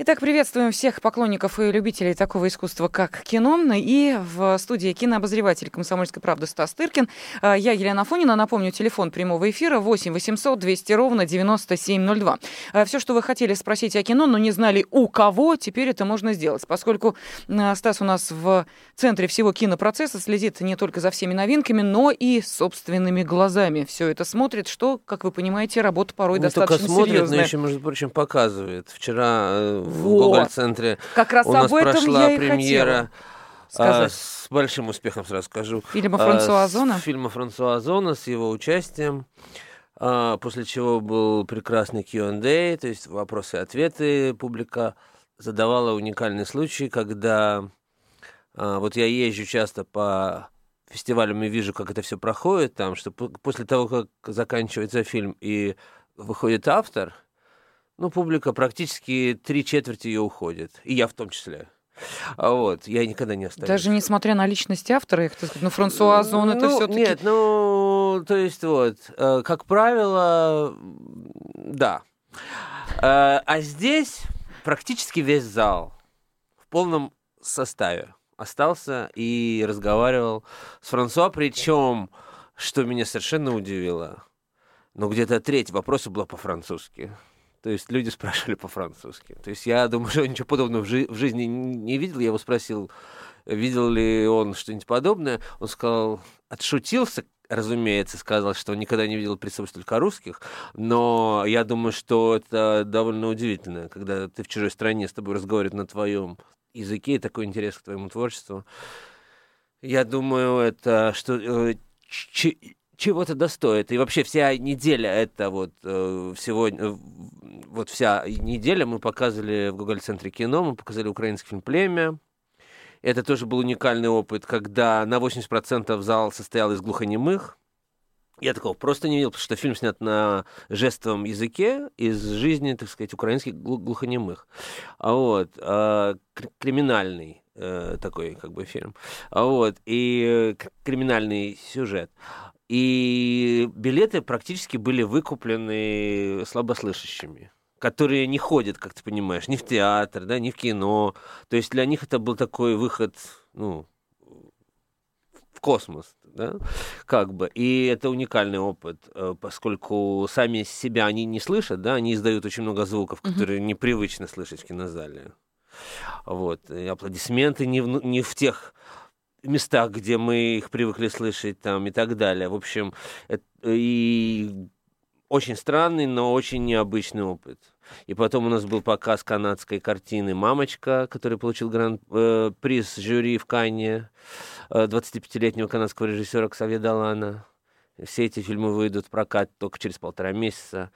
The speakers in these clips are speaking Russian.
Итак, приветствуем всех поклонников и любителей такого искусства, как кино. И в студии кинообозреватель «Комсомольской правды» Стас Тыркин. А, я Елена Фонина. Напомню, телефон прямого эфира 8 800 200 ровно 9702. А, Все, что вы хотели спросить о кино, но не знали у кого, теперь это можно сделать. Поскольку а, Стас у нас в центре всего кинопроцесса следит не только за всеми новинками, но и собственными глазами. Все это смотрит, что, как вы понимаете, работа порой Не достаточно только смотрит, серьезная. но еще, между прочим, показывает. Вчера э, в. Гоголь-центре Как раз у нас об этом прошла я и премьера хотела а, сказать. с большим успехом, сразу скажу. Фильма а, Франсуа с Озона? Фильма Франсуа Озона с его участием. А, После чего был прекрасный Q&A, то есть вопросы и ответы. Публика задавала уникальный случай, когда а, вот я езжу часто по фестивалям и вижу, как это все проходит там, что после того, как заканчивается фильм и выходит автор, ну, публика практически три четверти ее уходит. И я в том числе. А вот, я никогда не остаюсь. Даже несмотря на личность автора, их, так сказать, ну, Франсуа Озон, это Ну, все-таки... Нет, ну, то есть вот, э, как правило, да. Э, А здесь практически весь зал в полном составе остался и разговаривал с Франсуа, причем, что меня совершенно удивило, ну, где-то треть вопроса была по-французски. То есть люди спрашивали по-французски. То есть я думаю, что ничего подобного в, жи- в жизни не видел. Я его спросил, видел ли он что-нибудь подобное. Он сказал, отшутился, разумеется, сказал, что он никогда не видел представителей только русских, но я думаю, что это довольно удивительно, когда ты в чужой стране с тобой разговаривают на твоем языке, и такой интерес к твоему творчеству. Я думаю, это что э, ч- чего-то достоит. И вообще вся неделя это вот э, сегодня, э, вот вся неделя мы показывали в Гоголь-центре кино, мы показали украинский фильм «Племя». Это тоже был уникальный опыт, когда на 80% зал состоял из глухонемых. Я такого просто не видел, потому что фильм снят на жестовом языке из жизни, так сказать, украинских глу- глухонемых. А вот, кр- криминальный э, такой как бы фильм. А вот, и э, криминальный сюжет. И билеты практически были выкуплены слабослышащими которые не ходят, как ты понимаешь, ни в театр, да, ни в кино. То есть для них это был такой выход, ну, в космос, да, как бы. И это уникальный опыт, э, поскольку сами себя они не слышат, да, они издают очень много звуков, которые непривычно слышать в кинозале. Вот. И аплодисменты не в, ну, не в тех местах, где мы их привыкли слышать, там, и так далее. В общем, это, и очень странный, но очень необычный опыт. И потом у нас был показ канадской картины «Мамочка», который получил гран э, приз жюри в Канне э, 25-летнего канадского режиссера Ксавье Далана. Все эти фильмы выйдут в прокат только через полтора месяца.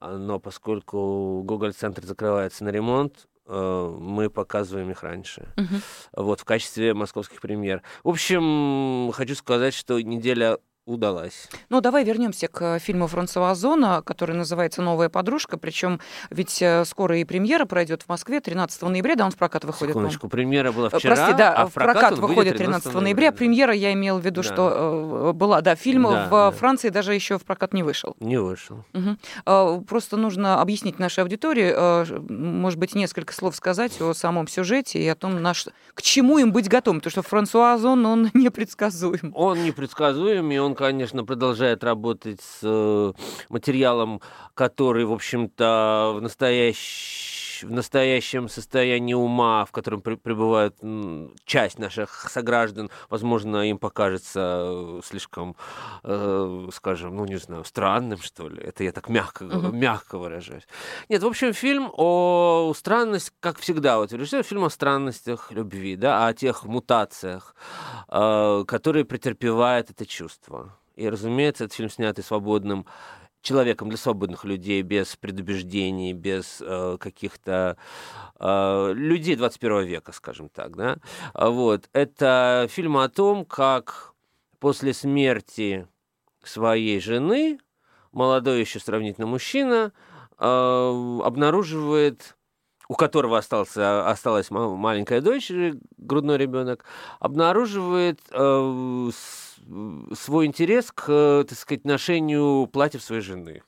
А, Но поскольку Гоголь-центр закрывается на ремонт, э, мы показываем их раньше. Мгм. Вот, в качестве московских премьер. В общем, хочу сказать, что неделя удалась. Ну, давай вернемся к фильму Франсуа Озона, который называется «Новая подружка». Причем ведь э, скоро и премьера пройдет в Москве 13 ноября, да, он в прокат выходит. Секундочку, премьера была Э, вчера, Прости, да, а в прокат он выходит 13 ноября. да. Премьера, я имел в виду, Да. что э, была, да, фильм Да, в да. Франции даже еще в прокат не вышел. Не вышел. Мгм. А, Просто нужно объяснить нашей аудитории, э, может быть, несколько слов сказать о самом сюжете и о том, на ш- к чему им быть готовым, потому что Франсуа Озон, он непредсказуем. Он непредсказуем, и он, конечно, продолжает работать с э, материалом, который, в общем-то, в, настоящ... в настоящем состоянии ума, в котором при- пребывает часть наших сограждан, возможно, им покажется э, слишком, э, скажем, ну, не знаю, странным, что ли. Это я так мягко, Мгм. мягко выражаюсь. Нет, в общем, фильм о странности, как всегда, вот режиссер, фильм о странностях любви, да, о тех мутациях, э, которые претерпевает это чувство. И, разумеется, этот фильм снятый свободным человеком для свободных людей, без предубеждений, без э, каких-то э, людей 21 века, скажем так, да. Вот. Это фильм о том, как после смерти своей жены молодой еще сравнительно мужчина э, обнаруживает, у которого остался, осталась ма- маленькая дочь, э, грудной ребенок, обнаруживает э, свой интерес к, э, так сказать, ношению платьев своей жены.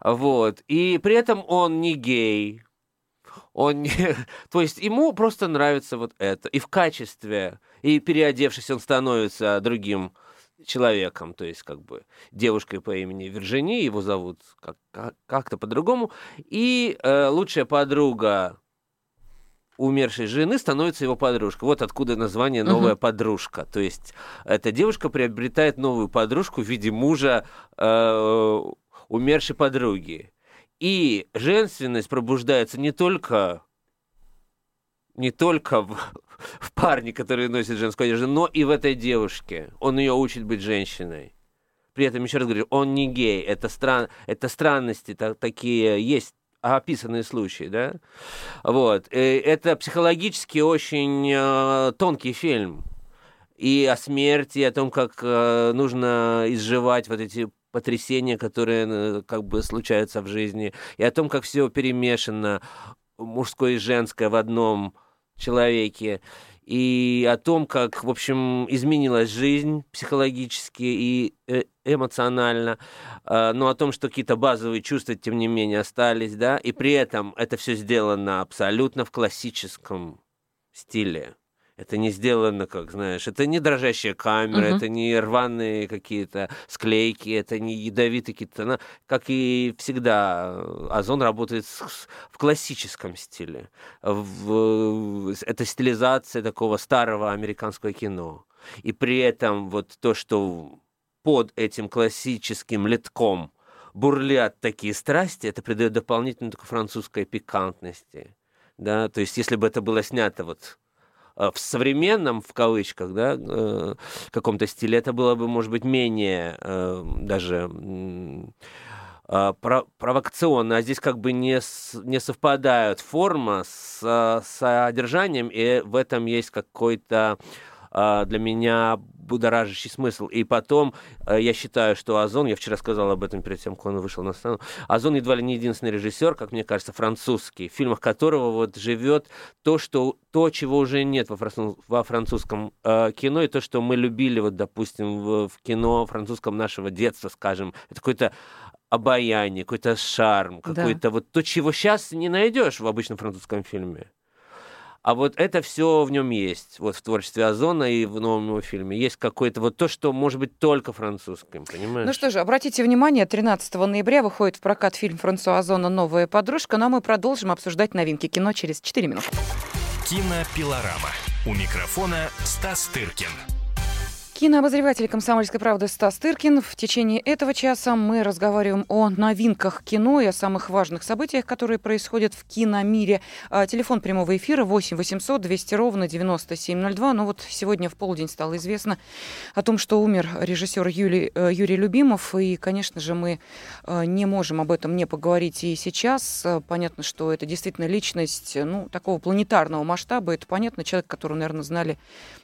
Вот. И при этом он не гей. Он не... То есть ему просто нравится вот это. И в качестве, и переодевшись, он становится другим человеком, то есть как бы девушкой по имени Виржини, его зовут как- как- как-то по-другому, и э, лучшая подруга умершей жены становится его подружкой. Вот откуда название «Новая Мгм. подружка». То есть эта девушка приобретает новую подружку в виде мужа э, умершей подруги. И женственность пробуждается не только не только в, в парне, который носит женскую одежду, но и в этой девушке. Он ее учит быть женщиной. При этом, еще раз говорю, он не гей. Это, стран... это странности та- такие есть описанные случаи, да? Вот. И это психологически очень э, тонкий фильм. И о смерти, и о том, как э, нужно изживать вот эти потрясения, которые э, как бы случаются в жизни, и о том, как все перемешано, мужское и женское в одном человеке, и о том, как, в общем, изменилась жизнь психологически и э, эмоционально, э, но о том, что какие-то базовые чувства, тем не менее, остались, да, и при этом это все сделано абсолютно в классическом стиле. Это не сделано, как знаешь, это не дрожащая камера, Мгм. это не рваные какие-то склейки, это не ядовитые какие-то тона. Как и всегда, Озон работает в классическом стиле. В- это стилизация такого старого американского кино. И при этом вот то, что под этим классическим литком бурлят такие страсти, это придает дополнительную такой французской пикантности. Да? То есть, если бы это было снято вот в современном, в кавычках, да, э, каком-то стиле, это было бы, может быть, менее э, даже провокационно, а здесь как бы не, не совпадают форма с содержанием, и в этом есть какой-то для меня будоражащий смысл. И потом э, я считаю, что Озон, я вчера сказал об этом перед тем, как он вышел на сцену, Озон едва ли не единственный режиссер, как мне кажется, французский, в фильмах которого вот живет то, что, то чего уже нет во, француз- во французском э, кино, и то, что мы любили, вот, допустим, в, в кино французском нашего детства, скажем. Это какой-то обаяние, какой-то шарм, Да. какой-то вот то, чего сейчас не найдешь в обычном французском фильме. А вот это все в нем есть, вот в творчестве Озона и в новом его фильме. Есть какое-то вот то, что может быть только французским, понимаешь? Ну что же, обратите внимание, 13 ноября выходит в прокат фильм Франсуа Озона «Новая подружка», но мы продолжим обсуждать новинки кино через 4 минуты. Кинопилорама. У микрофона Стас Тыркин. Кинообозреватель «Комсомольской правды» Стас Тыркин. В течение этого часа мы разговариваем о новинках кино и о самых важных событиях, которые происходят в киномире. А, Телефон прямого эфира 8 800 200 ровно 9702. Ну вот сегодня в полдень стало известно о том, что умер режиссер Юлий, э, Юрий Любимов. И, конечно же, мы э, не можем об этом не поговорить и сейчас. Э, Понятно, что это действительно личность ну, такого планетарного масштаба. Это понятно, человек, которого, наверное, знали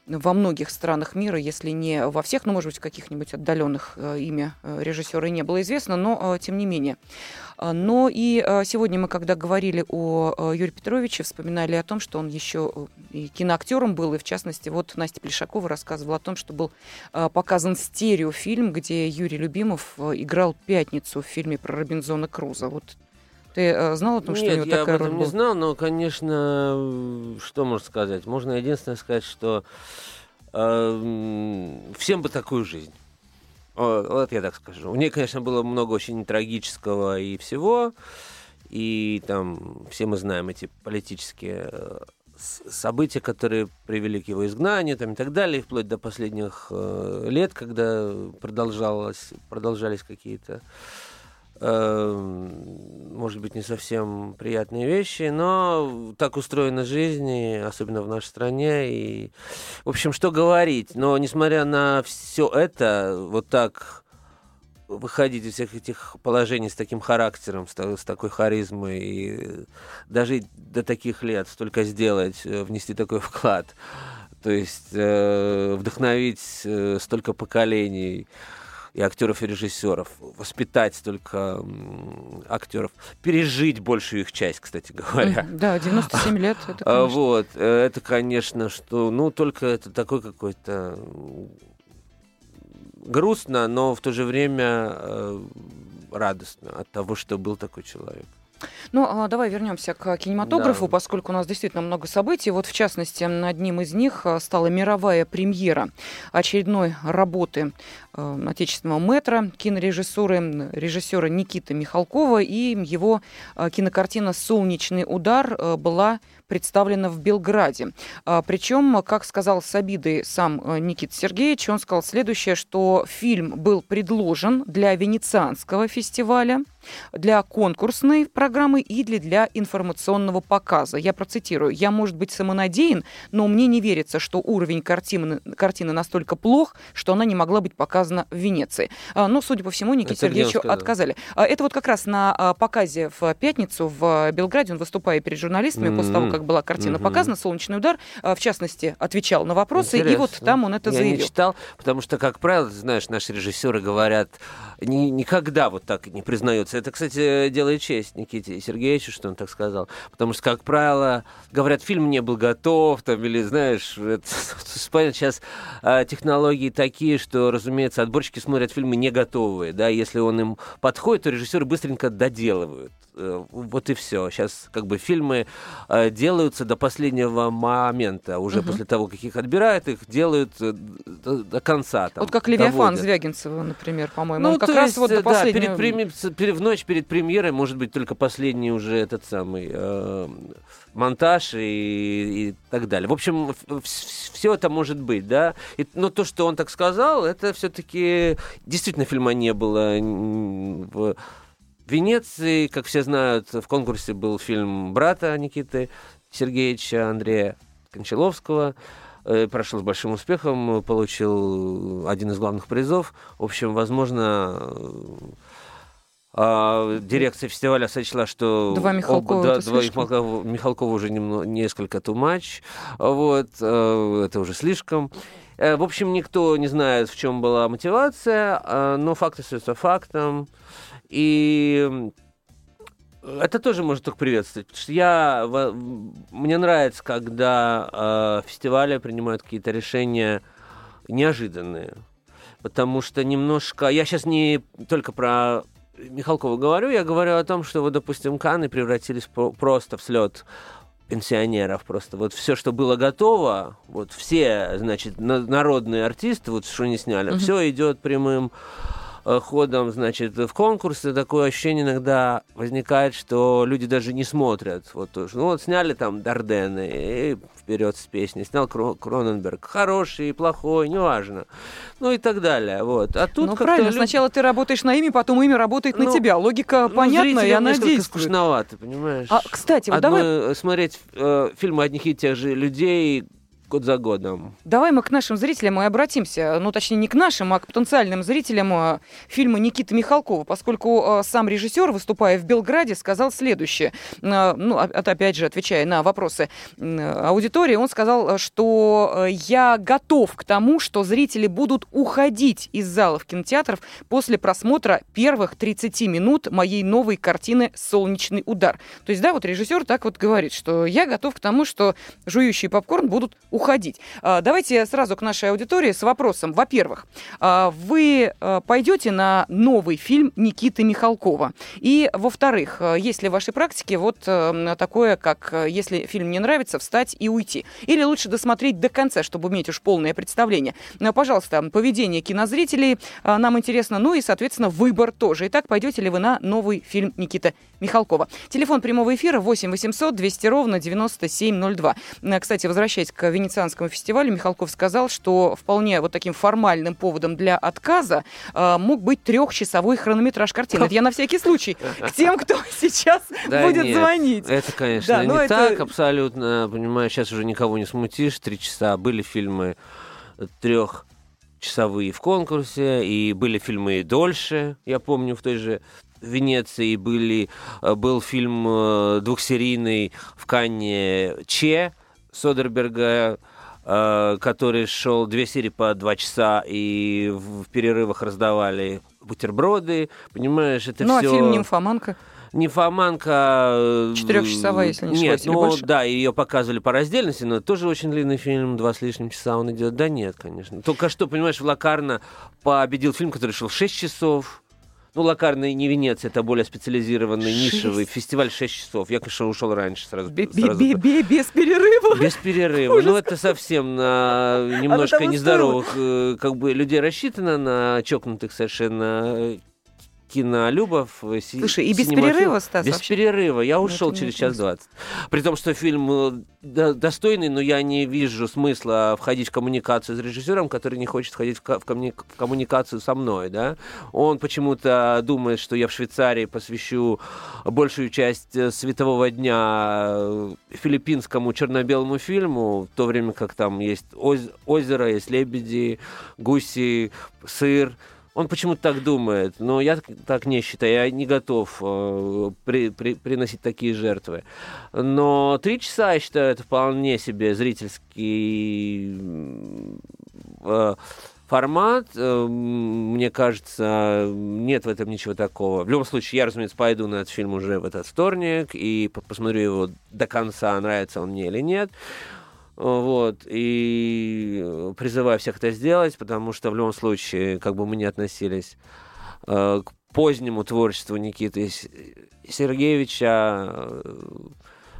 во многих странах мира, если не во всех, ну, может быть, в каких-нибудь отдаленных э, имя э, режиссера и не было известно, но э, тем не менее. Но и сегодня мы, когда говорили о Юрии Петровиче, вспоминали о том, что он еще и киноактером был, и в частности, вот Настя Плешакова рассказывала о том, что был показан стереофильм, где Юрий Любимов играл пятницу в фильме про Робинзона Круза. Вот ты знал о том, что у Нет, него я такая об этом роль не была? знал, но, конечно, что можно сказать? Можно единственное сказать, что всем бы такую жизнь. Вот я так скажу. У нее, конечно, было много очень трагического и всего. И там все мы знаем эти политические э, события, которые привели к его изгнанию там, и так далее, вплоть до последних э, лет, когда продолжалось, продолжались какие-то может быть, не совсем приятные вещи, но так устроена жизнь, особенно в нашей стране. И, в общем, что говорить. Но, несмотря на все это, вот так выходить из всех этих положений с таким характером, с, с такой харизмой, и дожить до таких лет, столько сделать, э, внести такой вклад, то есть э, вдохновить э, столько поколений, и актеров, и режиссеров, воспитать столько актеров, пережить большую их часть, кстати говоря. Да, 97 лет. Это, А, конечно, Вот, э, это, конечно, что, ну, только это такой какой-то грустно, но в то же время э, радостно от того, что был такой человек. Ну, а давай вернемся к кинематографу, да. поскольку у нас действительно много событий. Вот, в частности, одним из них а, стала мировая премьера очередной работы э, отечественного метра, кинорежиссуры, режиссера Никиты Михалкова, и его кинокартина «Солнечный удар» была представлена в Белграде. А, причем, как сказал с обидой сам Никита Сергеевич, он сказал следующее, что фильм был предложен для Венецианского фестиваля, для конкурсной программы или для информационного показа. Я процитирую. «Я, может быть, самонадеян, но мне не верится, что уровень картины, картины настолько плох, что она не могла быть показана в Венеции». А, но, судя по всему, Никите Сергеевичу отказали. А, это вот как раз на показе в пятницу в Белграде, он выступая перед журналистами mm-hmm. после того, как была картина угу. показана, «Солнечный удар», в частности, отвечал на вопросы, Интересно. и вот там он это Я заявил. Я не читал, потому что, как правило, знаешь, наши режиссеры говорят, ни, никогда вот так не признаются. Это, кстати, делает честь Никите Сергеевичу, что он так сказал. Потому что, как правило, говорят, фильм не был готов, там, или, знаешь, это, сейчас а, технологии такие, что, разумеется, отборщики смотрят фильмы не готовые, да, если он им подходит, то режиссеры быстренько доделывают. Э, вот и все. Сейчас как бы фильмы э, делаются до последнего момента. Уже угу. после того, как их отбирают, их делают э, до, до конца. Там, вот как Левиафан Звягинцева, например, по-моему. Ну, Он как раз есть, вот до последнего... перед, перед, в ночь перед премьерой, может быть, только последний уже этот самый э, монтаж и, и так далее. В общем, все это может быть, да. И, но то, что он так сказал, это все-таки действительно фильма не было в в Венеции, как все знают, в конкурсе был фильм брата Никиты Сергеевича Андрея Кончаловского. Э, прошел с большим успехом, получил один из главных призов. В общем, возможно, а, дирекция фестиваля сочла, что два Михалкова, оба, да, два Михалкова, Михалкова уже немного, несколько much. Вот, э, это уже слишком. Э, в общем, никто не знает, в чем была мотивация, но факт остается фактом. И это тоже можно только приветствовать. Потому что я, мне нравится, когда э, фестивали принимают какие-то решения неожиданные. Потому что немножко... Я сейчас не только про Михалкова говорю, я говорю о том, что, вот, допустим, Каны превратились просто в слет пенсионеров просто. Вот все, что было готово, вот все, значит, народные артисты, вот что не сняли, угу. все идет прямым ходом, значит, в конкурсы, такое ощущение иногда возникает, что люди даже не смотрят. Вот тоже. Ну вот сняли там Дардены и вперед с песней. Снял Кроненберг. Хороший, плохой, неважно. Ну и так далее. Вот. А тут ну правильно, люди... сначала ты работаешь на имя, потом имя работает ну, на тебя. Логика ну, понятна, и она действует. скучновато, понимаешь? А, кстати, вот Одно, давай... Смотреть э, фильмы одних и тех же людей год за годом. Давай мы к нашим зрителям и обратимся. Ну, точнее, не к нашим, а к потенциальным зрителям а, фильма Никиты Михалкова, поскольку а, сам режиссер, выступая в Белграде, сказал следующее. А, ну, опять же, отвечая на вопросы аудитории, он сказал, что я готов к тому, что зрители будут уходить из залов кинотеатров после просмотра первых 30 минут моей новой картины «Солнечный удар». То есть, да, вот режиссер так вот говорит, что я готов к тому, что жующие попкорн будут уходить. А, давайте сразу к нашей аудитории с вопросом. Во-первых, а, вы а, пойдете на новый фильм Никиты Михалкова? И, во-вторых, есть ли в вашей практике вот такое, как если фильм не нравится, встать и уйти? Или лучше досмотреть до конца, чтобы иметь уж полное представление? Пожалуйста, поведение кинозрителей нам интересно, ну и, соответственно, выбор тоже. Итак, пойдете ли вы на новый фильм Никиты Михалкова? Телефон прямого эфира 8 800 200 ровно 9702. Кстати, возвращаясь к Венецианскому фестивалю Михалков сказал, что вполне вот таким формальным поводом для отказа э, мог быть трехчасовой хронометраж картины. Это я на всякий случай к тем, кто сейчас будет звонить. Это, конечно, не так абсолютно. Понимаю, сейчас уже никого не смутишь. Три часа. Были фильмы трех часовые в конкурсе, и были фильмы и дольше, я помню, в той же Венеции были, э, был фильм э, двухсерийный в Канне «Че», Содерберга, э, который шел две серии по два часа, и в перерывах раздавали бутерброды, понимаешь, это ну, все... Ну, а фильм «Нимфоманка»? Нимфоманка... Э, Четырехчасовая, если не Нет, ну, больше? да, ее показывали по раздельности, но тоже очень длинный фильм, два с лишним часа он идет. Да нет, конечно. Только что, понимаешь, в Лакарно победил фильм, который шел 6 часов, Ну, Локарный не Венеция, это более специализированный, нишевый фестиваль 6 часов. Я, конечно, ушел раньше сразу. Бе- бе- бе- бе- Без перерыва. без перерыва. Ну, это совсем на немножко того нездоровых э, как бы людей рассчитано, на чокнутых совершенно э, кинолюбов. э, Слушай, и без перерыва, Стас, Без вообще? перерыва. Я Ну, ушел это через час двадцать. При том, что фильм э, до- достойный, но я не вижу смысла входить в коммуникацию с режиссером, который не хочет входить в, ко- в коммуни- в коммуникацию со мной, да. Он почему-то думает, что я в Швейцарии посвящу большую часть э, светового дня филиппинскому черно-белому фильму, в то время как там есть оз- озеро, есть лебеди, гуси, сыр. Он почему-то так думает, но я так- не считаю, я не готов э, при- при- приносить такие жертвы. Но три часа, я считаю, это вполне себе зрительский э, формат. Э, Мне кажется, нет в этом ничего такого. В любом случае, я, разумеется, пойду на этот фильм уже в этот вторник и по- посмотрю его до конца, нравится он мне или нет. Вот, и призываю всех это сделать, потому что в любом случае, как бы мы ни относились э, к позднему творчеству Никиты С- Сергеевича, э,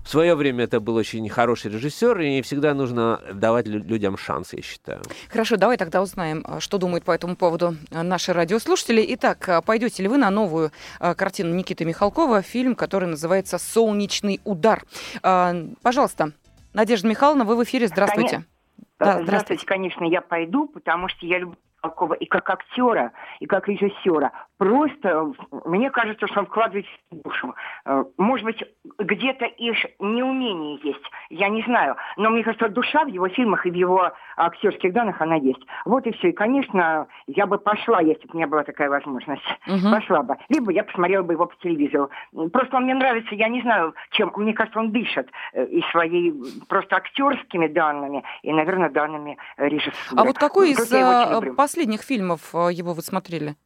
в свое время это был очень хороший режиссер, и всегда нужно давать лю- людям шанс, я считаю. Хорошо, давай тогда узнаем, что думают по этому поводу наши радиослушатели. Итак, пойдете ли вы на новую картину Никиты Михалкова, фильм, который называется «Солнечный удар». Пожалуйста, Надежда Михайловна, вы в эфире. Здравствуйте. Да, здравствуйте. здравствуйте. конечно, я пойду, потому что я люблю Михалкова и как актера, и как режиссера. Просто э, мне кажется, что он вкладывает душу. Э, Может быть, где-то и ш- неумение есть, я не знаю. Но мне кажется, душа в его фильмах и в его актерских данных, она есть. Вот и все. И, конечно, я бы пошла, если бы у меня была такая возможность. Мгм. Пошла бы. Либо я посмотрела бы его по телевизору. Просто он мне нравится, я не знаю, чем. Мне кажется, он дышит э, и своей просто актерскими данными, и, наверное, данными режиссуры. А вот какой из Просто я последних фильмов а, его вы смотрели?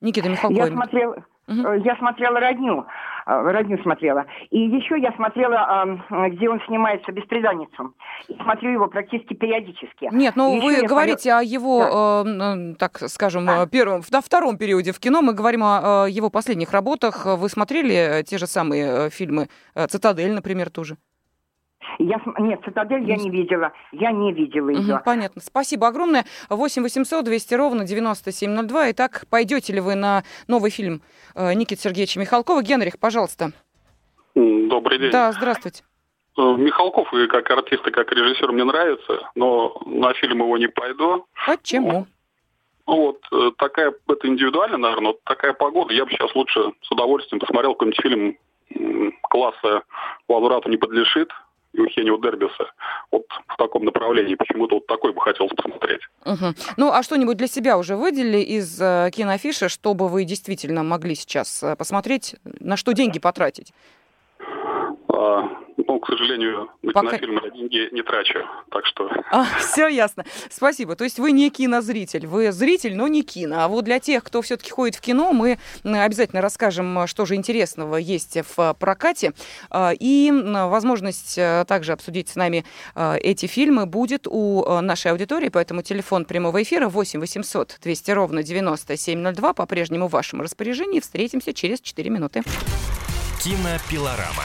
Никита Я Михалкова. смотрела, Мгм. э, я смотрела «Родню». э, «Родню» смотрела. И еще я смотрела, э, где он снимается «Беспреданницу». И смотрю его практически периодически. Нет, ну вы я говорите о его, э, м, так скажем, А. э, первом, на втором периоде в кино. Мы говорим о э, его последних работах. Вы смотрели э, те же самые э, фильмы э, «Цитадель», например, тоже? Я, нет, «Цитадель» я не видела. Я не видела ее. понятно. Спасибо огромное. 8 800 200 ровно 9702. Итак, пойдете ли вы на новый фильм э, Никиты Сергеевича Михалкова? Генрих, пожалуйста. Добрый день. Да, здравствуйте. Э, Михалков и как артист, и как режиссер мне нравится, но на фильм его не пойду. Почему? Ну Вот, э, такая, это индивидуально, наверное, вот такая погода. Я бы сейчас лучше с удовольствием посмотрел какой-нибудь фильм класса «Возврату не подлежит» Евгения Дербиса. Вот в таком направлении. Почему-то вот такой бы хотелось посмотреть. Мгм. Ну, а что-нибудь для себя уже выделили из э, киноафиши, чтобы вы действительно могли сейчас э, посмотреть, на что деньги потратить? А, ну, к сожалению, на Пока- кинофильмы я деньги не трачу. Так что все ясно. Спасибо. То есть вы не кинозритель, вы зритель, но не кино. А вот для тех, кто все-таки ходит в кино, мы обязательно расскажем, э, что же интересного есть в э, прокате. А, И возможность э, также обсудить с нами эти фильмы будет у нашей аудитории, поэтому телефон прямого эфира 8 800 200 ровно 9702 по-прежнему в вашем распоряжении. Встретимся через 4 минуты. Кинопилорама.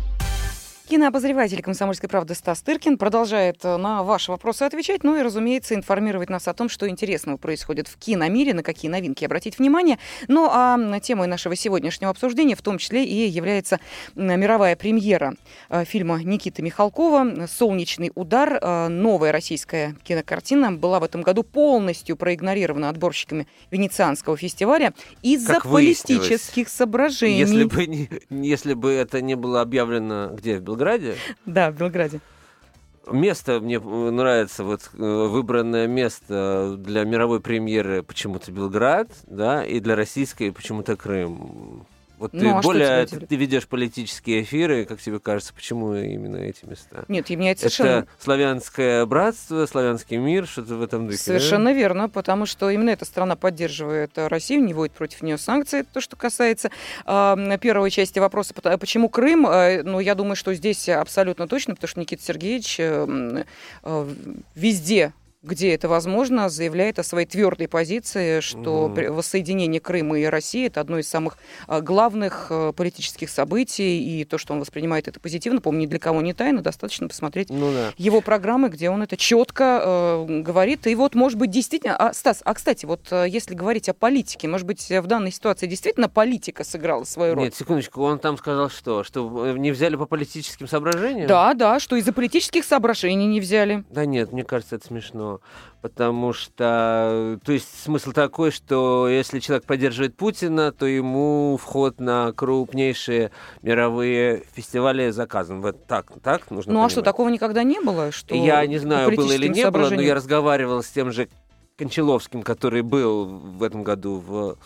Кинообозреватель «Комсомольской правды» Стас Тыркин продолжает э, на ваши вопросы отвечать, ну и, разумеется, информировать нас о том, что интересного происходит в киномире, на какие новинки обратить внимание. Ну а темой нашего сегодняшнего обсуждения в том числе и является мировая премьера э, фильма Никиты Михалкова «Солнечный удар». Э, Новая российская кинокартина была в этом году полностью проигнорирована отборщиками Венецианского фестиваля из-за политических соображений. Если бы, не- если бы это не было объявлено где, в Белграде, Да, в Белграде. Место мне э, нравится, вот э, выбранное место для мировой премьеры почему-то Белград, да, и для российской почему-то Крым. Вот ты Ну, а что тебя более удивляет? ты ведешь политические эфиры, как тебе кажется, почему именно эти места? Нет, и меня это совершенно... Это славянское братство, славянский мир, что-то в этом духе. да? Совершенно верно, потому что именно эта страна поддерживает э, Россию, не вводит против нее санкции. Это то, что касается э, первой части вопроса, пото- почему Крым. Э, ну, я думаю, что здесь абсолютно точно, потому что Никита Сергеевич э, м, э, везде где это возможно, заявляет о своей твердой позиции, что Мгм. воссоединение Крыма и России это одно из самых а, главных а, политических событий, и то, что он воспринимает это позитивно, помню, ни для кого не тайна, достаточно посмотреть Ну да. его программы, где он это четко э, говорит. И вот, может быть, действительно... А, Стас, а, кстати, вот если говорить о политике, может быть, в данной ситуации действительно политика сыграла свою роль? Нет, секундочку, он там сказал что? Что не взяли по политическим соображениям? Да, да, что из-за политических соображений не взяли. Да нет, мне кажется, это смешно. Потому что, то есть смысл такой, что если человек поддерживает Путина, то ему вход на крупнейшие мировые фестивали заказан. Вот так, так нужно Ну а понимать. что, такого никогда не было? Что Я не знаю, было или не было, но я разговаривал с тем же Кончаловским, который был в этом году в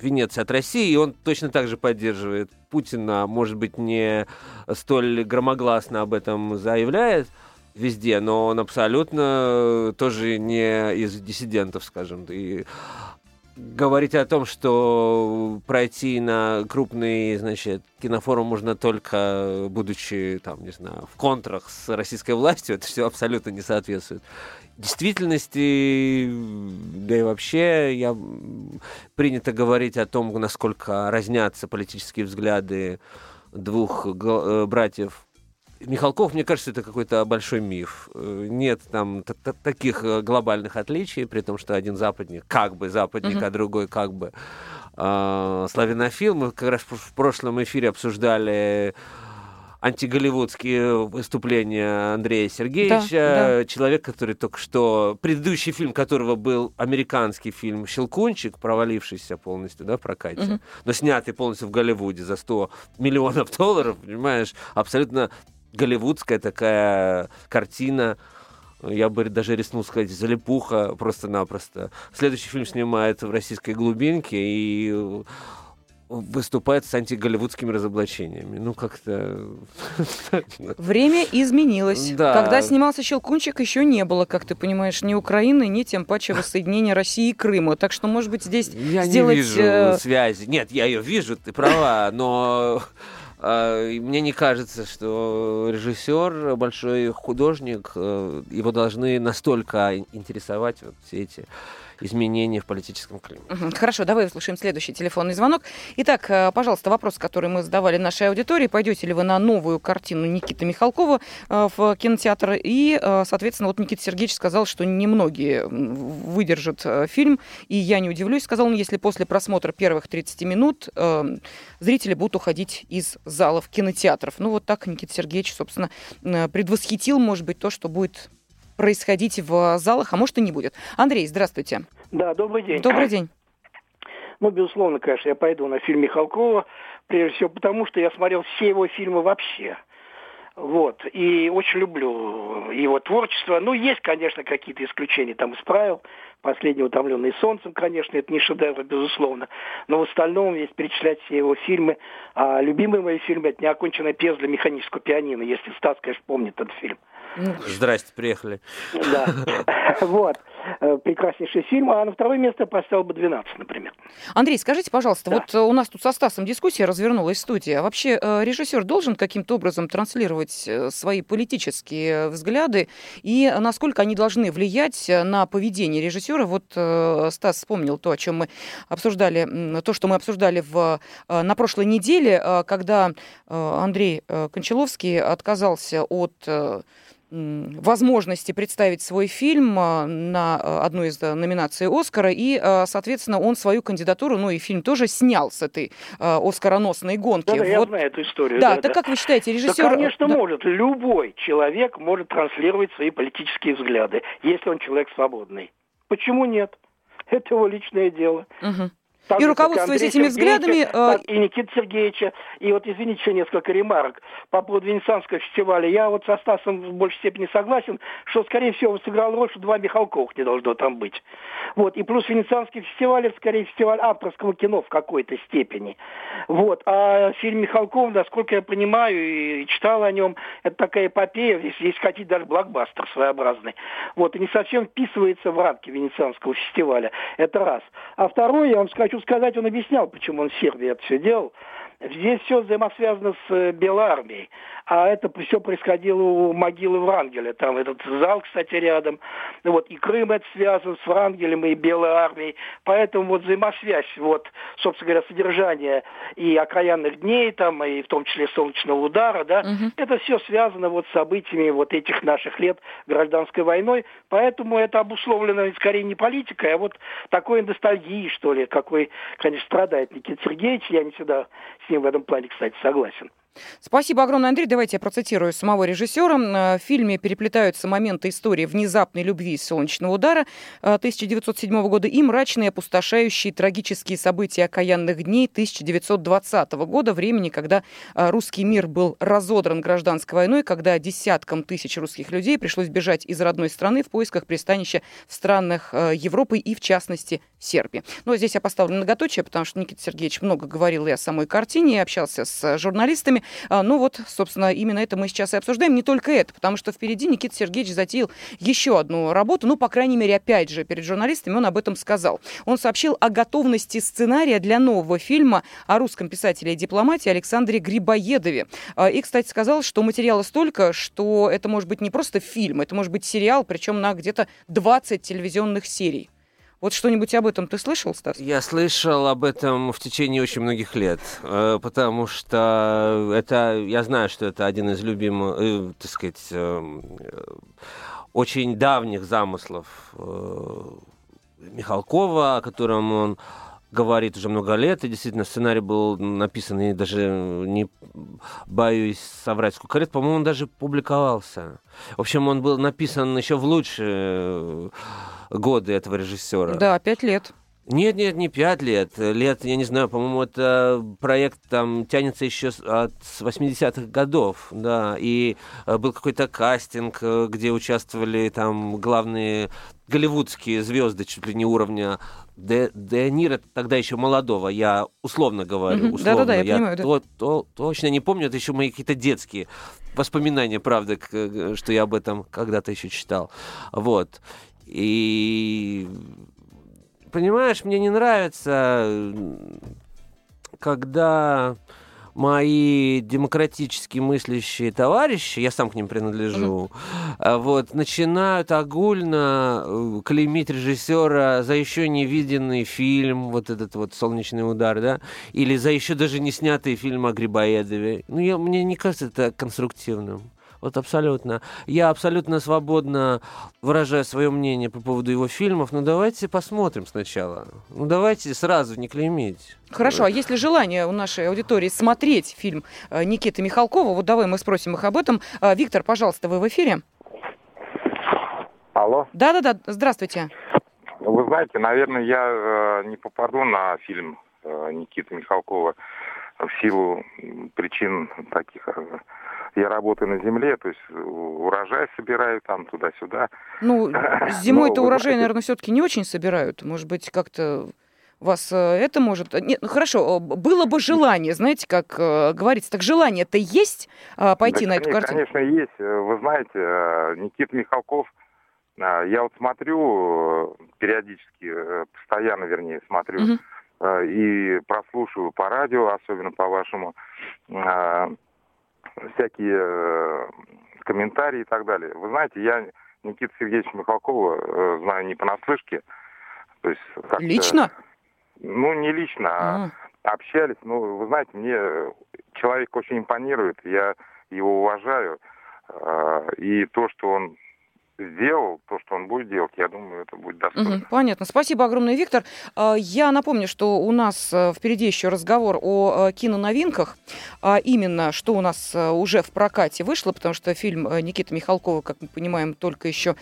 Венеции от России, и он точно так же поддерживает Путина, может быть, не столь громогласно об этом заявляет везде, но он абсолютно тоже не из диссидентов, скажем. И говорить о том, что пройти на крупный, значит, кинофорум можно только будучи, там, не знаю, в контрах с российской властью, это все абсолютно не соответствует действительности, да и вообще, я принято говорить о том, насколько разнятся политические взгляды двух э, братьев Михалков, мне кажется, это какой-то большой миф. Э, Нет там т- т- таких э, глобальных отличий, при том, что один западник, как бы западник, Мгм. а другой как бы э, славянофил. Мы как раз в прошлом эфире обсуждали антиголливудские выступления Андрея Сергеевича, человек, который только что, предыдущий фильм которого был американский фильм «Щелкунчик», провалившийся полностью, да, в прокате, Мгм. но снятый полностью в Голливуде за 100 миллионов долларов, понимаешь, абсолютно голливудская такая картина, я бы даже рискнул сказать, залипуха просто-напросто. Следующий фильм снимает в российской глубинке и выступает с антиголливудскими разоблачениями. Ну, как-то... Время изменилось. Да. Когда снимался «Щелкунчик», еще не было, как ты понимаешь, ни Украины, ни тем паче воссоединения России и Крыма. Так что, может быть, здесь Я сделать... не вижу э, связи. Нет, я ее вижу, ты права, но мне не кажется, что режиссер, большой художник, э, его должны настолько интересовать вот все эти изменения в политическом климате. Хорошо, давай услышим следующий телефонный звонок. Итак, э, пожалуйста, вопрос, который мы задавали нашей аудитории. Пойдете ли вы на новую картину Никиты Михалкова э, в кинотеатр? И, э, соответственно, вот Никита Сергеевич сказал, что немногие выдержат фильм. И я не удивлюсь, сказал он, если после просмотра первых 30 минут зрители будут уходить из залов кинотеатров. Ну, вот так Никита Сергеевич, собственно, предвосхитил, может быть, то, что будет происходить в залах, а может и не будет. Андрей, здравствуйте. Да, добрый день. Добрый день. Ну, безусловно, конечно, я пойду на фильм Михалкова, прежде всего потому, что я смотрел все его фильмы вообще. Вот. И очень люблю его творчество. Ну, есть, конечно, какие-то исключения. Там исправил. Последний «Утомленный солнцем», конечно, это не шедевр, безусловно. Но в остальном, если перечислять все его фильмы, а любимые мои фильмы – это «Неоконченная пьеса для механического пианино», если Стас, конечно, помнит этот фильм. Здрасте, приехали. Да. Вот. Э, Прекраснейший фильм. А на второе место поставил бы «12», например. Андрей, скажите, пожалуйста, Да. вот э, у нас тут со Стасом дискуссия развернулась в студии. А вообще э, режиссер должен каким-то образом транслировать свои политические взгляды и насколько они должны влиять на поведение режиссера? Вот Стас вспомнил то, о чем мы обсуждали, то, что мы обсуждали в, на прошлой неделе, когда Андрей Кончаловский отказался от возможности представить свой фильм а, на а, одну из а, номинаций Оскара, и, а, соответственно, он свою кандидатуру, ну и фильм тоже снял с этой оскароносной гонки. Да, да, я Вот- знаю эту историю. Да, так как вы считаете, Да, режиссер... конечно, Да. может. Любой человек может транслировать свои политические взгляды, если он человек свободный. Почему нет? Это его личное дело. Мгм. И руководствуясь этими взглядами, э, и Никита Сергеевича. И вот, извините, еще несколько ремарок по поводу Венецианского фестиваля. Я вот со Стасом в большей степени согласен, что, скорее всего, сыграл роль, что два Михалковых не должно там быть. Вот. И плюс Венецианский фестиваль, это скорее фестиваль авторского кино в какой-то степени. Вот. А фильм Михалков, насколько я понимаю и читал о нем, это такая эпопея, если, если хотите, даже блокбастер своеобразный. Вот. И не совсем вписывается в рамки Венецианского фестиваля. Это раз. А второе, я вам хочу сказать, он объяснял, почему он в Сербии это все делал. Здесь все взаимосвязано с э, Белой армией. А это все происходило у могилы Врангеля. Там этот зал, кстати, рядом. Вот. И Крым это связан с Врангелем и Белой армией. Поэтому вот взаимосвязь, вот, собственно говоря, содержание и окаянных дней, там, и в том числе солнечного удара, да, угу. это все связано вот с событиями вот этих наших лет гражданской войной. Поэтому это обусловлено скорее не политикой, а вот такой ностальгией, что ли, какой, конечно, страдает Никита Сергеевич. Я не всегда с ним в этом плане, кстати, согласен. Спасибо огромное, Андрей. Давайте я процитирую самого режиссера. Э, в фильме переплетаются моменты истории внезапной любви и солнечного удара 1907 э, года и мрачные, опустошающие трагические события окаянных дней 1920 года, времени, когда э, русский мир был разодран гражданской войной, когда десяткам тысяч русских людей пришлось бежать из родной страны в поисках пристанища в странах Европы и, в частности, Сербии. Но здесь я поставлю многоточие, потому что Никита Сергеевич много говорил и о самой картине, и общался с журналистами. А, ну вот, собственно, именно это мы сейчас и обсуждаем. Не только это, потому что впереди Никита Сергеевич затеял еще одну работу. Ну, по крайней мере, опять же, перед журналистами он об этом сказал. Он сообщил о готовности сценария для нового фильма о русском писателе и дипломате Александре Грибоедове. А, и, кстати, сказал, что материала столько, что это может быть не просто фильм, это может быть сериал, причем на где-то 20 телевизионных серий. Вот что-нибудь об этом ты слышал, Стас? Я слышал об этом в течение очень многих лет, э, потому что это, я знаю, что это один из любимых, э, так сказать, э, очень давних замыслов Михалкова, о котором он говорит уже много лет, и действительно сценарий был написан, и даже не боюсь соврать, сколько лет, по-моему, он даже публиковался. В общем, он был написан еще в лучшие годы этого режиссера. Да, пять лет. Нет, нет, не пять лет. Лет, я не знаю, по-моему, это проект там тянется еще от 80-х годов, да, и э, был какой-то кастинг, э, где участвовали там главные голливудские звезды чуть ли не уровня Де, Де Нира, тогда еще молодого, я условно говорю, условно. Да-да-да, я, я понимаю. То, то, точно не помню, это еще мои какие-то детские воспоминания, правда, что я об этом когда-то еще читал. Вот. И понимаешь, мне не нравится, когда мои демократически мыслящие товарищи, я сам к ним принадлежу, mm-hmm. вот, начинают огульно э, клеймить режиссера за еще не виденный фильм, вот этот вот «Солнечный удар», да, или за еще даже не снятый фильм о Грибоедове. Ну, я, мне не кажется это конструктивным. Вот абсолютно. Я абсолютно свободно выражаю свое мнение по поводу его фильмов, но давайте посмотрим сначала. Ну давайте сразу не клеймить. Хорошо, а есть ли желание у нашей аудитории смотреть фильм э, Никиты Михалкова? Вот давай мы спросим их об этом. Э, Виктор, пожалуйста, вы в эфире? Алло. Да-да-да, здравствуйте. Вы знаете, наверное, я э, не попаду на фильм Никиты Михалкова в силу причин таких я работаю на земле, то есть урожай собираю там туда-сюда. Ну, зимой-то урожай, наверное, все-таки не очень собирают. Может быть, как-то вас э, это может... Нет, ну хорошо, было бы желание, знаете, как э, говорится, так желание-то есть а, пойти да, на эту картину? Конечно, есть. Вы знаете, Никита Михалков, я вот смотрю периодически, постоянно, вернее, смотрю, угу. и прослушиваю по радио, особенно по вашему всякие э, комментарии и так далее. Вы знаете, я Никита Сергеевича Михалкова э, знаю не понаслышке. То есть лично? Ну, не лично, а, а общались. Ну, вы знаете, мне человек очень импонирует, я его уважаю. Э, и то, что он сделал, то, что он будет делать, я думаю, это будет достойно. Угу, понятно. Спасибо огромное, Виктор. А, я напомню, что у нас э, впереди еще разговор о э, киноновинках, а именно, что у нас э, уже в прокате вышло, потому что фильм Никиты Михалкова, как мы понимаем, только еще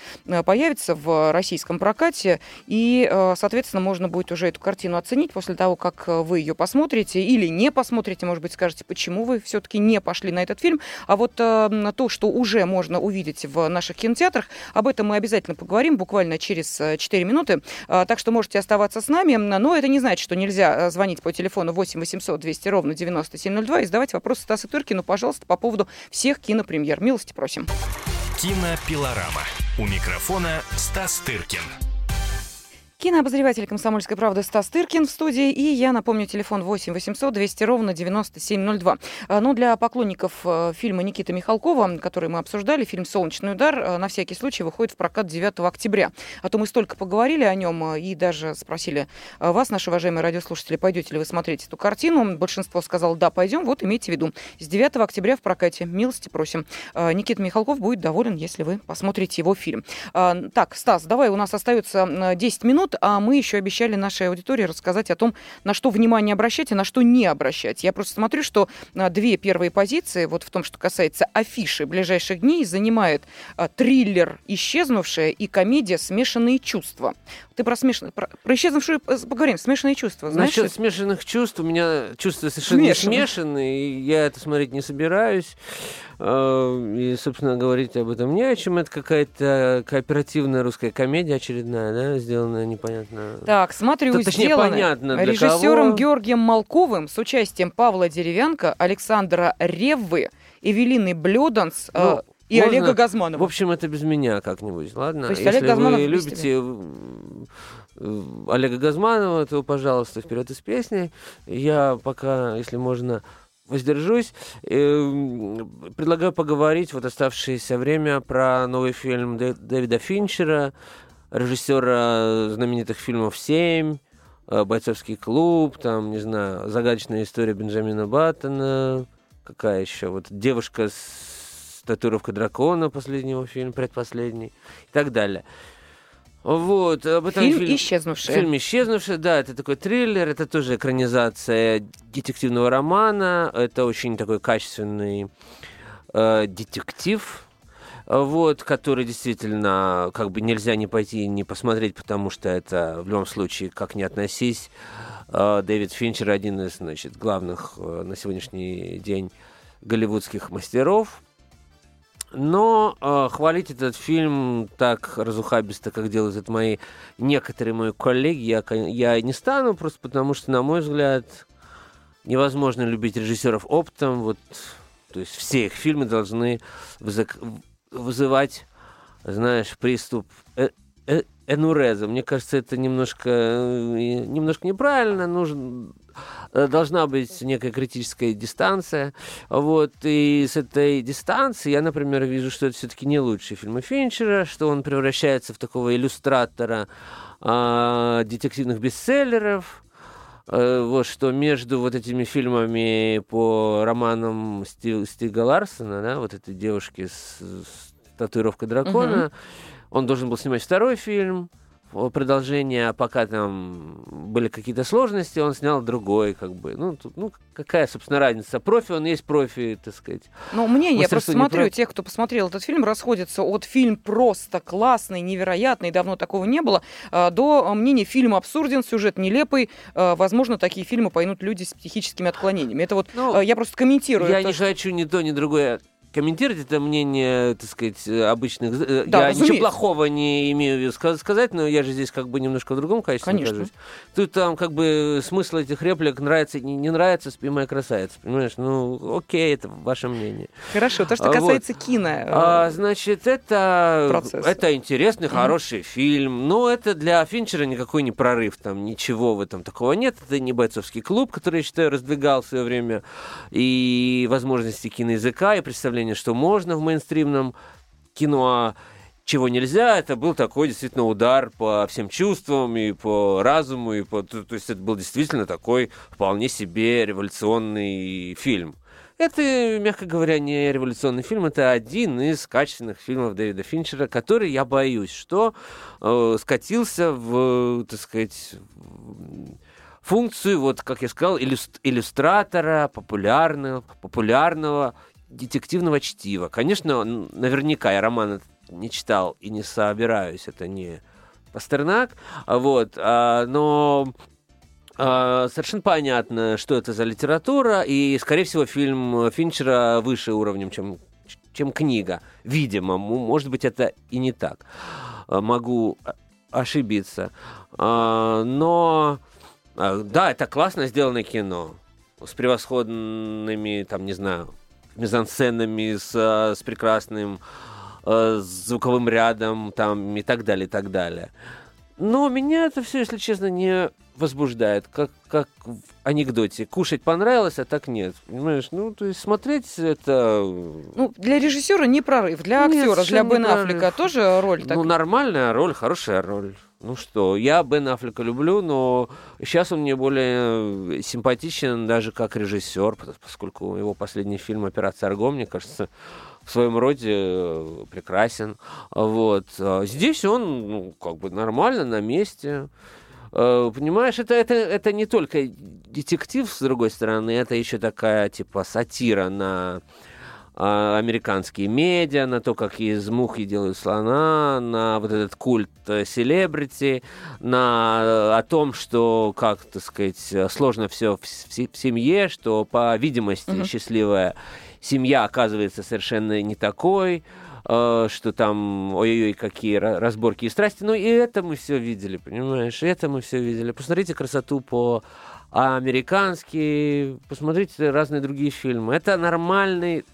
появится в российском прокате, и, соответственно, можно будет уже эту картину оценить после того, как вы ее посмотрите или не посмотрите, может быть, скажете, почему вы все-таки не пошли на этот фильм. А вот то, что уже можно увидеть в наших кинотеатрах, об этом мы обязательно поговорим буквально через 4 э, минуты. А, так что можете оставаться с нами. Но это не значит, что нельзя э, звонить по телефону 8 800 200 ровно 9702 и задавать вопросы Стасу Тыркину, пожалуйста, по поводу всех кинопремьер. Милости просим. Кинопилорама. У микрофона Стас Тыркин. Кинообозреватель «Комсомольской правды» Стас Тыркин в студии. И я напомню, телефон 8 800 200 ровно 9702. А, ну, для поклонников э, фильма Никиты Михалкова, который мы обсуждали, фильм «Солнечный удар», э, на всякий случай выходит в прокат 9 октября. А то мы столько поговорили о нем э, и даже спросили вас, наши уважаемые радиослушатели, пойдете ли вы смотреть эту картину. Большинство сказало, да, пойдем. Вот имейте в виду. С 9 октября в прокате. Милости просим. Никита Михалков будет доволен, если вы посмотрите его фильм. Так, Стас, давай, у нас остается 10 минут минут, а мы еще обещали нашей аудитории рассказать о том, на что внимание обращать и на что не обращать. Я просто смотрю, что а, две первые позиции, вот в том, что касается афиши ближайших дней, занимает а, триллер «Исчезнувшая» и комедия «Смешанные чувства». Ты про, смешанные, про, про исчезнувшую поговорим. Смешанные чувства, знаешь? Насчет смешанных чувств, у меня чувства совершенно Смешанные. смешанные, и я это смотреть не собираюсь. А, и, собственно, говорить об этом не о чем. Это какая-то кооперативная русская комедия очередная, да, сделанная непонятно. Так, смотрю, То, точнее, понятно для режиссером кого. Георгием Малковым с участием Павла Деревянко, Александра Реввы, Эвелины Блёданс, ну, и можно... Олега Газманова. В общем, это без меня как-нибудь, ладно? То есть Если Олег Газманов вы любите э, Олега Газманова, то, пожалуйста, вперед из песни. Я пока, если можно, воздержусь. Эм, предлагаю поговорить вот оставшееся время про новый фильм Дэвида Финчера, режиссера знаменитых фильмов «Семь», э, «Бойцовский клуб», там, не знаю, «Загадочная история Бенджамина Баттона», какая еще, вот «Девушка с татуировкой дракона», последний его фильм, предпоследний, и так далее. Вот, об этом фильм, фильм «Исчезнувшая». Фильм «Исчезнувшая», да, это такой триллер, это тоже экранизация детективного романа, это очень такой качественный э, детектив, вот, который действительно как бы нельзя не пойти и не посмотреть, потому что это в любом случае, как ни относись, э, Дэвид Финчер один из, значит, главных э, на сегодняшний день голливудских мастеров – но э, хвалить этот фильм так разухабисто, как делают это мои некоторые мои коллеги, я, я не стану, просто потому что, на мой взгляд, невозможно любить режиссеров оптом. Вот, то есть все их фильмы должны вызывать, знаешь, приступ э э энуреза. Мне кажется, это немножко, э, немножко неправильно. Нужно должна быть некая критическая дистанция. Вот, и с этой дистанции я, например, вижу, что это все-таки не лучшие фильмы Финчера, что он превращается в такого иллюстратора э, детективных бестселлеров, вот что между вот этими фильмами по романам Стив, Стига Ларсона, да, вот этой девушки с, с татуировкой дракона, угу. он должен был снимать второй фильм, продолжение, пока там были какие-то сложности, он снял другой, как бы. Ну, тут, ну какая, собственно, разница? Профи, он есть профи, так сказать. Ну, мнение, я просто смотрю, про... тех, кто посмотрел этот фильм, расходятся от фильм просто классный, невероятный, давно такого не было, а, до мнения фильм абсурден, сюжет нелепый, а, возможно, такие фильмы поймут люди с психическими отклонениями. Это вот ну, а, я просто комментирую. Я то, не что... хочу ни то, ни другое комментировать это мнение, так сказать, обычных... Э, да, я разумеется. ничего плохого не имею сказать, но я же здесь как бы немножко в другом качестве Конечно. нахожусь. Тут там как бы смысл этих реплик нравится, не, не нравится, спи моя красавица, понимаешь? Ну, окей, это ваше мнение. Хорошо, то, что касается вот. кино. А, значит, это, процесс. это интересный, хороший mm-hmm. фильм, но это для Финчера никакой не прорыв, там ничего в этом такого нет. Это не бойцовский клуб, который, я считаю, раздвигал в свое время и возможности киноязыка, и представления представление, что можно в мейнстримном кино, а чего нельзя, это был такой действительно удар по всем чувствам и по разуму, и по... то есть это был действительно такой вполне себе революционный фильм. Это, мягко говоря, не революционный фильм, это один из качественных фильмов Дэвида Финчера, который, я боюсь, что э, скатился в, так сказать, функцию, вот, как я сказал, иллюстратора популярного, популярного детективного чтива. Конечно, наверняка я роман не читал и не собираюсь, это не Пастернак, вот, а, но а, совершенно понятно, что это за литература, и, скорее всего, фильм Финчера выше уровнем, чем, чем книга. Видимо, может быть, это и не так. А, могу ошибиться. Но, да, это классно сделанное кино с превосходными, там, не знаю, мизансценами, с, с прекрасным э, звуковым рядом там, и так далее, и так далее. Но меня это все, если честно, не возбуждает, как, как в анекдоте. Кушать понравилось, а так нет. Понимаешь? Ну, то есть смотреть это... Ну, для режиссера не прорыв, для Нет, актера, для Бен. Аффлека тоже роль Ну, такая. нормальная роль, хорошая роль. Ну что, я Бен Аффлека люблю, но сейчас он мне более симпатичен даже как режиссер, пос- поскольку его последний фильм «Операция Арго», мне кажется, в своем роде э, прекрасен. Вот. А Здесь он, ну, как бы нормально, на месте. Э, Понимаешь, это, это, это не только детектив, с другой стороны, это еще такая, типа, сатира на американские медиа, на то, как из мухи делают слона, на вот этот культ э, селебрити, на э, о том, что, как, так сказать, сложно все в, в семье, что, по видимости, Мгм. счастливая семья оказывается совершенно не такой, э, что там, ой-ой-ой, какие ра- разборки и страсти. Ну, и это мы все видели, понимаешь? Это мы все видели. Посмотрите красоту по американски, посмотрите разные другие фильмы. Это нормальный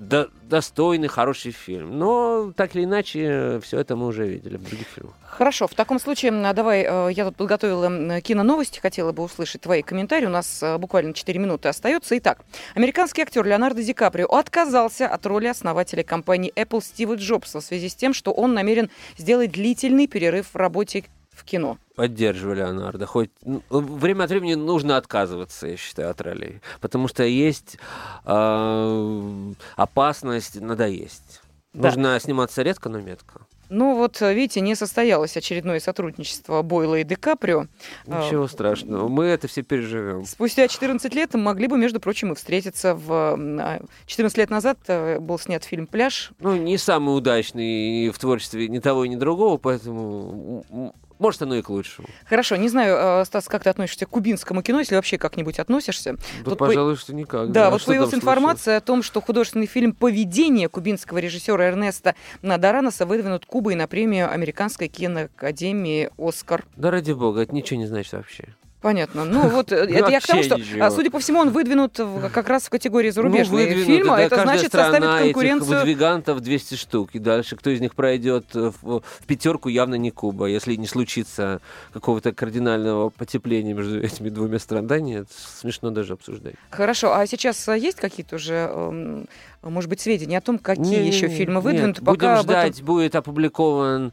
до- достойный, хороший фильм. Но, так или иначе, все это мы уже видели в других фильмах. Хорошо, в таком случае давай, э, я тут подготовила киноновости, хотела бы услышать твои комментарии. У нас э, буквально 4 минуты остается. Итак, американский актер Леонардо Ди Каприо отказался от роли основателя компании Apple Стива Джобса в связи с тем, что он намерен сделать длительный перерыв в работе в кино. Поддерживаю Леонардо. Хоть ну, время от времени нужно отказываться, я считаю, от ролей. Потому что есть э, опасность надоесть. Да. Нужно сниматься редко, но метко. Ну вот, видите, не состоялось очередное сотрудничество Бойла и Ди Каприо. А, Ничего страшного. Мы это все переживем. Спустя 14 лет могли бы, между прочим, и встретиться. В... м, а, 14 лет назад э, был снят фильм «Пляж». Ну, не самый удачный в творчестве ни того, ни другого, поэтому может оно и к лучшему. Хорошо, не знаю, э, Стас, как ты относишься к кубинскому кино, если вообще как-нибудь относишься. Да, по- пожалуй, что никак. Да, А вот что появилась случилось? информация о том, что художественный фильм «Поведение» кубинского режиссера Эрнеста Надараноса выдвинут Кубой на премию Американской киноакадемии «Оскар». Да ради бога, это ничего не значит вообще. Понятно. Ну вот, э, это я к тому, что, ничего. а, судя по всему, он выдвинут в- как раз в категории зарубежные выдвинуты, фильмы. да, это значит составит этих конкуренцию выдвигантов 200 штук. И дальше кто из них пройдет в, в пятерку, явно не Куба. Если не случится какого-то кардинального потепления между этими двумя странами. Нет, смешно даже обсуждать. Хорошо, а сейчас а, есть какие-то уже, может быть, сведения о том, какие Не-не-не, еще фильмы нет, выдвинуты? Будем об этом- ждать, будет опубликован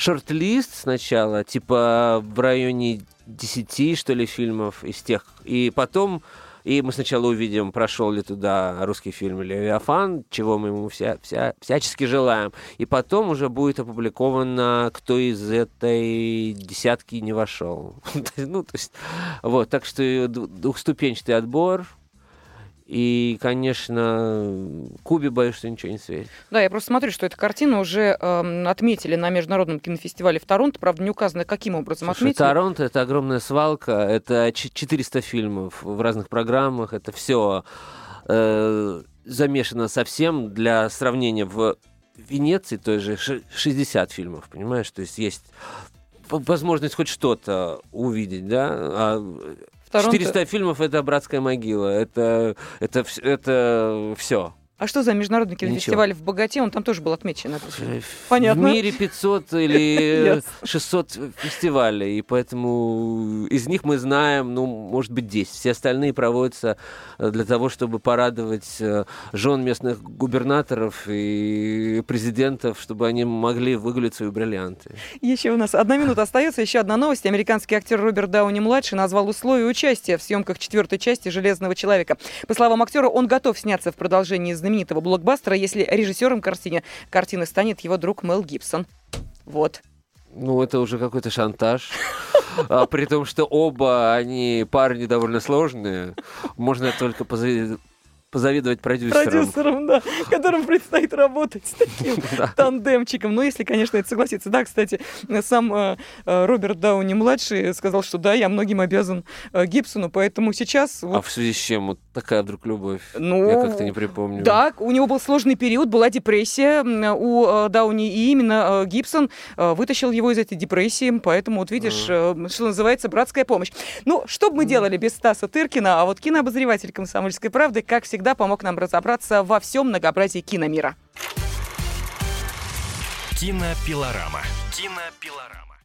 шорт-лист сначала, типа в районе 10, что ли, фильмов из тех. И потом, и мы сначала увидим, прошел ли туда русский фильм «Левиафан», чего мы ему вся, вся, всячески желаем. И потом уже будет опубликовано, кто из этой десятки не вошел. Ну, то есть, вот, так что двухступенчатый отбор. И, конечно, Кубе боюсь, что ничего не светит. Да, я просто смотрю, что эту картину уже эм, отметили на Международном кинофестивале в Торонто. Правда, не указано, каким образом Слушай, отметили. Торонто это огромная свалка, это ч- 400 фильмов в разных программах, это все замешано совсем для сравнения в Венеции той же ш- 60 фильмов, понимаешь, то есть есть возможность хоть что-то увидеть, да, а Торонто- 400 фильмов это братская могила, это это это все. А что за Международный Ничего. кинофестиваль в Богате? Он там тоже был отмечен. это всё. В Понятно. мире 500 или Ясно. 600 фестивалей, и поэтому из них мы знаем, ну, может быть, 10. Все остальные проводятся э, для того, чтобы порадовать э, жен местных губернаторов и президентов, чтобы они могли выгулять свои бриллианты. Еще у нас одна минута остается. Еще одна новость. Американский актер Роберт Дауни-младший назвал условия участия в съемках четвертой части «Железного человека». По словам актера, он готов сняться в продолжении знаменитого блокбастера, если режиссером картины, картины станет его друг Мел Гибсон. Вот. Ну, это уже какой-то шантаж. А, при том, что оба они парни довольно сложные. Можно только позави- позавидовать продюсерам. Продюсером, да, которым предстоит работать с таким тандемчиком. Ну, если, конечно, это согласится. Да, кстати, сам э, э, Роберт Дауни-младший сказал, что да, я многим обязан э, Гибсону, поэтому сейчас... А в связи с чем вот такая вдруг любовь? ну, Я как-то не припомню. Да, у него был сложный период, была депрессия у Дауни, и именно Гибсон вытащил его из этой депрессии, поэтому, вот видишь, что называется, братская помощь. Ну, что бы мы делали без Стаса Тыркина, а вот кинообозреватель «Комсомольской правды», как всегда, помог нам разобраться во всем многообразии киномира. Кинопилорама. Кинопилорама.